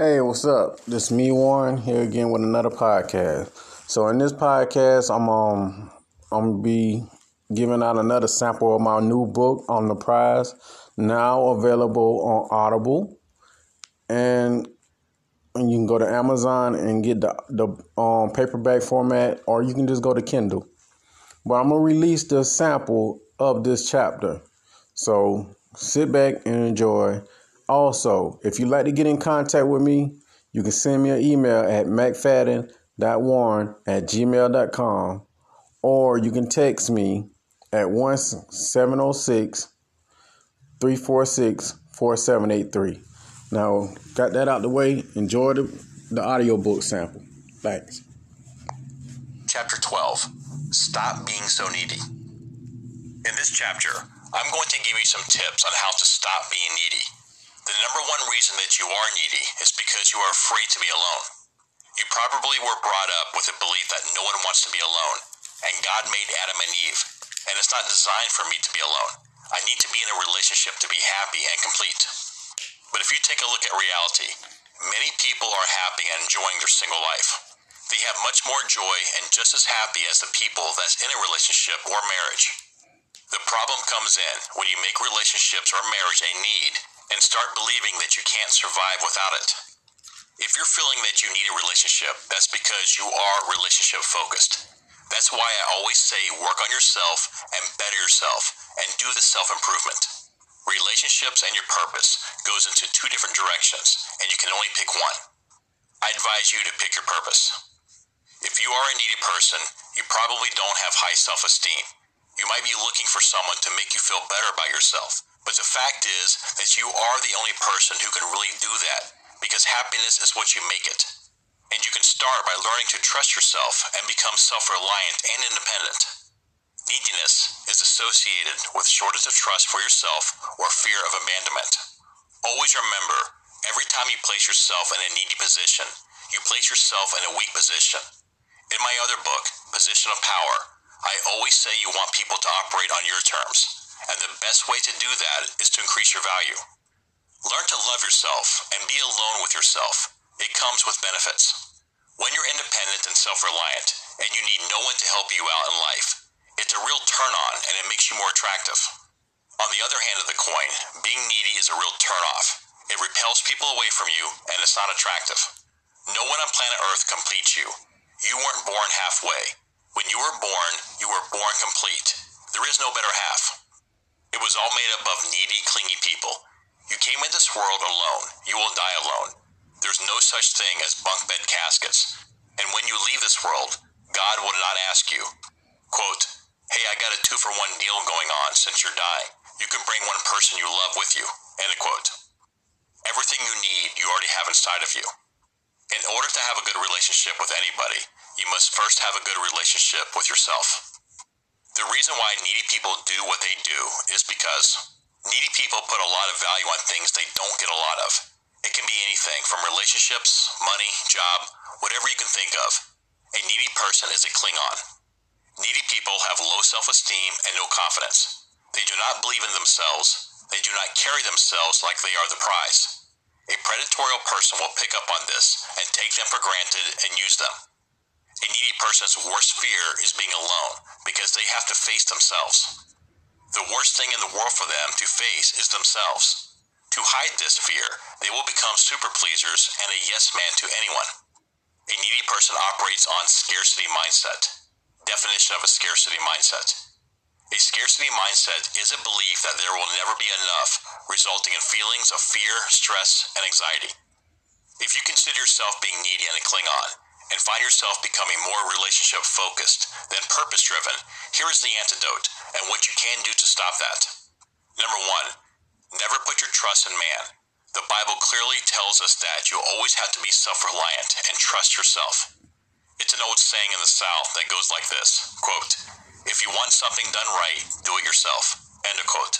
Hey, what's up? This is me, Warren, here again with another podcast. So in this podcast, I'm um I'm gonna be giving out another sample of my new book on the prize, now available on Audible, and you can go to Amazon and get the the um, paperback format, or you can just go to Kindle. But I'm gonna release the sample of this chapter, so sit back and enjoy. Also, if you'd like to get in contact with me, you can send me an email at mcfadden.warren at gmail.com or you can text me at 1706 346 4783. Now, got that out the way. Enjoy the, the audiobook sample. Thanks. Chapter 12 Stop Being So Needy. In this chapter, I'm going to give you some tips on how to stop being needy. The number one reason that you are needy is because you are afraid to be alone. You probably were brought up with a belief that no one wants to be alone, and God made Adam and Eve, and it's not designed for me to be alone. I need to be in a relationship to be happy and complete. But if you take a look at reality, many people are happy and enjoying their single life. They have much more joy and just as happy as the people that's in a relationship or marriage. The problem comes in when you make relationships or marriage a need and start believing that you can't survive without it. If you're feeling that you need a relationship, that's because you are relationship focused. That's why I always say work on yourself and better yourself and do the self improvement. Relationships and your purpose goes into two different directions and you can only pick one. I advise you to pick your purpose. If you are a needy person, you probably don't have high self esteem. You might be looking for someone to make you feel better about yourself. But the fact is that you are the only person who can really do that because happiness is what you make it. And you can start by learning to trust yourself and become self reliant and independent. Neediness is associated with shortage of trust for yourself or fear of abandonment. Always remember every time you place yourself in a needy position, you place yourself in a weak position. In my other book, Position of Power, I always say you want people to operate on your terms. And the best way to do that is to increase your value. Learn to love yourself and be alone with yourself. It comes with benefits. When you're independent and self reliant and you need no one to help you out in life, it's a real turn on and it makes you more attractive. On the other hand of the coin, being needy is a real turn off. It repels people away from you and it's not attractive. No one on planet Earth completes you. You weren't born halfway. When you were born, you were born complete. There is no better half. It was all made up of needy, clingy people. You came in this world alone. You will die alone. There's no such thing as bunk bed caskets. And when you leave this world, God will not ask you, quote, Hey, I got a two for one deal going on since you're dying. You can bring one person you love with you. End quote. Everything you need, you already have inside of you. In order to have a good relationship with anybody, you must first have a good relationship with yourself. The reason why needy people do what they do is because needy people put a lot of value on things they don't get a lot of. It can be anything from relationships, money, job, whatever you can think of. A needy person is a Klingon. Needy people have low self esteem and no confidence. They do not believe in themselves. They do not carry themselves like they are the prize. A predatorial person will pick up on this and take them for granted and use them. A needy person's worst fear is being alone because they have to face themselves. The worst thing in the world for them to face is themselves. To hide this fear, they will become super pleasers and a yes man to anyone. A needy person operates on scarcity mindset. Definition of a scarcity mindset. A scarcity mindset is a belief that there will never be enough, resulting in feelings of fear, stress, and anxiety. If you consider yourself being needy and a Klingon, and find yourself becoming more relationship focused than purpose driven, here is the antidote and what you can do to stop that. Number one, never put your trust in man. The Bible clearly tells us that you always have to be self reliant and trust yourself. It's an old saying in the South that goes like this quote, If you want something done right, do it yourself. End of quote.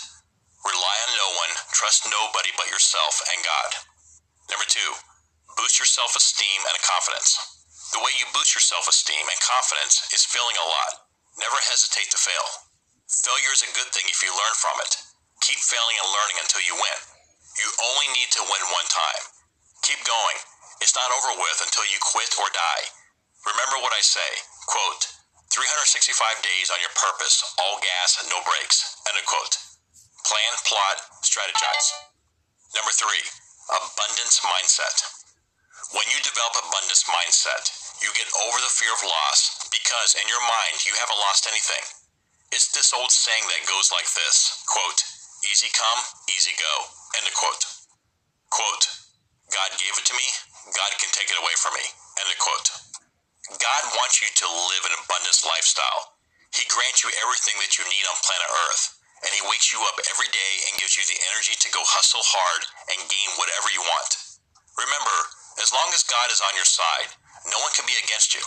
Rely on no one, trust nobody but yourself and God. Number two, boost your self esteem and confidence. The way you boost your self esteem and confidence is failing a lot. Never hesitate to fail. Failure is a good thing if you learn from it. Keep failing and learning until you win. You only need to win one time. Keep going. It's not over with until you quit or die. Remember what I say, quote, 365 days on your purpose, all gas, no brakes, end quote. Plan, plot, strategize. Number three, abundance mindset. When you develop abundance mindset, you get over the fear of loss because in your mind you haven't lost anything. It's this old saying that goes like this, quote, easy come, easy go, end of quote. Quote, God gave it to me, God can take it away from me, end of quote. God wants you to live an abundance lifestyle. He grants you everything that you need on planet Earth, and He wakes you up every day and gives you the energy to go hustle hard and gain whatever you want. Remember, as long as God is on your side, no one can be against you.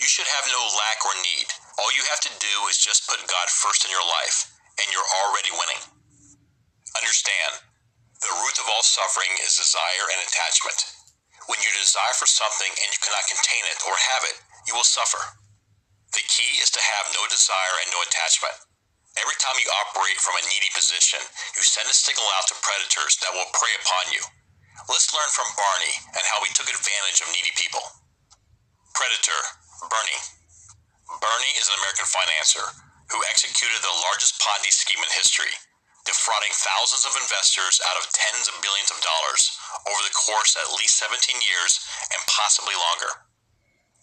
You should have no lack or need. All you have to do is just put God first in your life, and you're already winning. Understand, the root of all suffering is desire and attachment. When you desire for something and you cannot contain it or have it, you will suffer. The key is to have no desire and no attachment. Every time you operate from a needy position, you send a signal out to predators that will prey upon you. Let's learn from Barney and how he took advantage of needy people. Predator, Bernie. Bernie is an American financier who executed the largest Ponzi scheme in history defrauding thousands of investors out of tens of billions of dollars over the course of at least 17 years and possibly longer.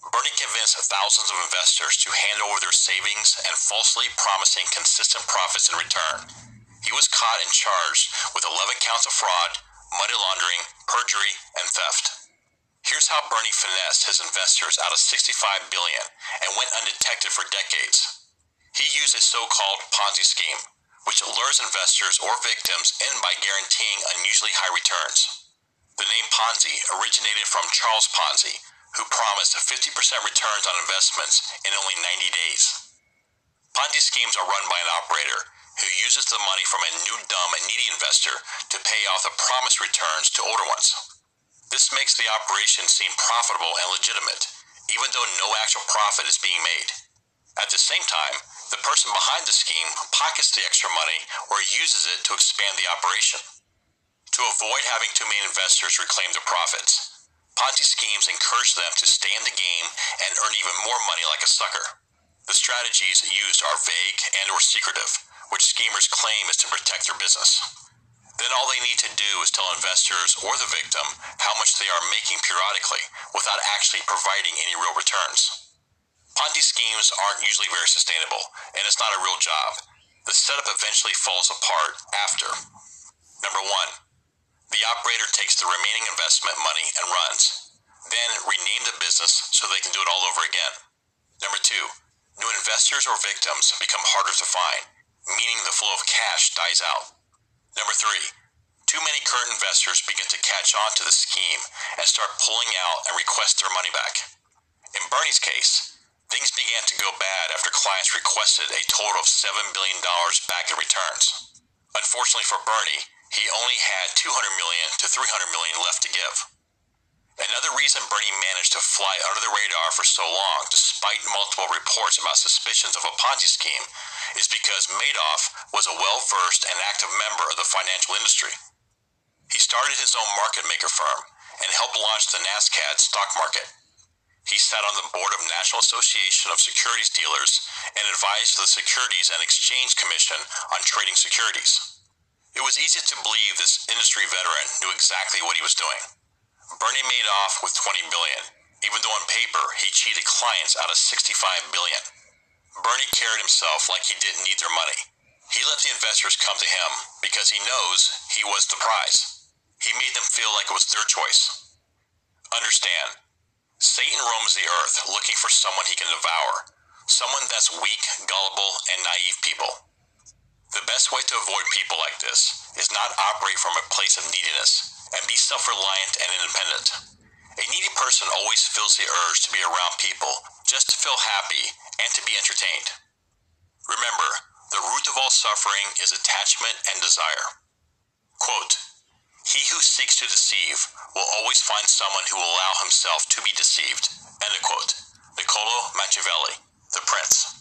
Bernie convinced thousands of investors to hand over their savings and falsely promising consistent profits in return. He was caught and charged with 11 counts of fraud, money laundering, perjury, and theft. Here's how Bernie finessed his investors out of 65 billion and went undetected for decades. He used a so-called Ponzi scheme which lures investors or victims in by guaranteeing unusually high returns. The name Ponzi originated from Charles Ponzi, who promised 50% returns on investments in only 90 days. Ponzi schemes are run by an operator who uses the money from a new, dumb, and needy investor to pay off the promised returns to older ones. This makes the operation seem profitable and legitimate, even though no actual profit is being made. At the same time, the person behind the scheme pockets the extra money or uses it to expand the operation. To avoid having too many investors reclaim their profits, Ponzi schemes encourage them to stay in the game and earn even more money like a sucker. The strategies used are vague and or secretive, which schemers claim is to protect their business. Then all they need to do is tell investors or the victim how much they are making periodically without actually providing any real returns. Ponzi schemes aren't usually very sustainable, and it's not a real job. The setup eventually falls apart after. Number one, the operator takes the remaining investment money and runs, then rename the business so they can do it all over again. Number two, new investors or victims become harder to find, meaning the flow of cash dies out. Number three, too many current investors begin to catch on to the scheme and start pulling out and request their money back. In Bernie's case, Things began to go bad after clients requested a total of $7 billion back in returns. Unfortunately for Bernie, he only had 200 million to 300 million left to give. Another reason Bernie managed to fly under the radar for so long, despite multiple reports about suspicions of a Ponzi scheme, is because Madoff was a well versed and active member of the financial industry. He started his own market maker firm and helped launch the NASDAQ stock market. He sat on the board of the National Association of Securities Dealers and advised the Securities and Exchange Commission on trading securities. It was easy to believe this industry veteran knew exactly what he was doing. Bernie made off with 20 billion, even though on paper he cheated clients out of 65 billion. Bernie carried himself like he didn't need their money. He let the investors come to him because he knows he was the prize. He made them feel like it was their choice. Understand, Satan roams the earth looking for someone he can devour, someone that's weak, gullible, and naive people. The best way to avoid people like this is not operate from a place of neediness and be self reliant and independent. A needy person always feels the urge to be around people just to feel happy and to be entertained. Remember, the root of all suffering is attachment and desire. Quote, He who seeks to deceive will always find someone who will allow himself to be deceived. End quote. Niccolo Machiavelli, The Prince.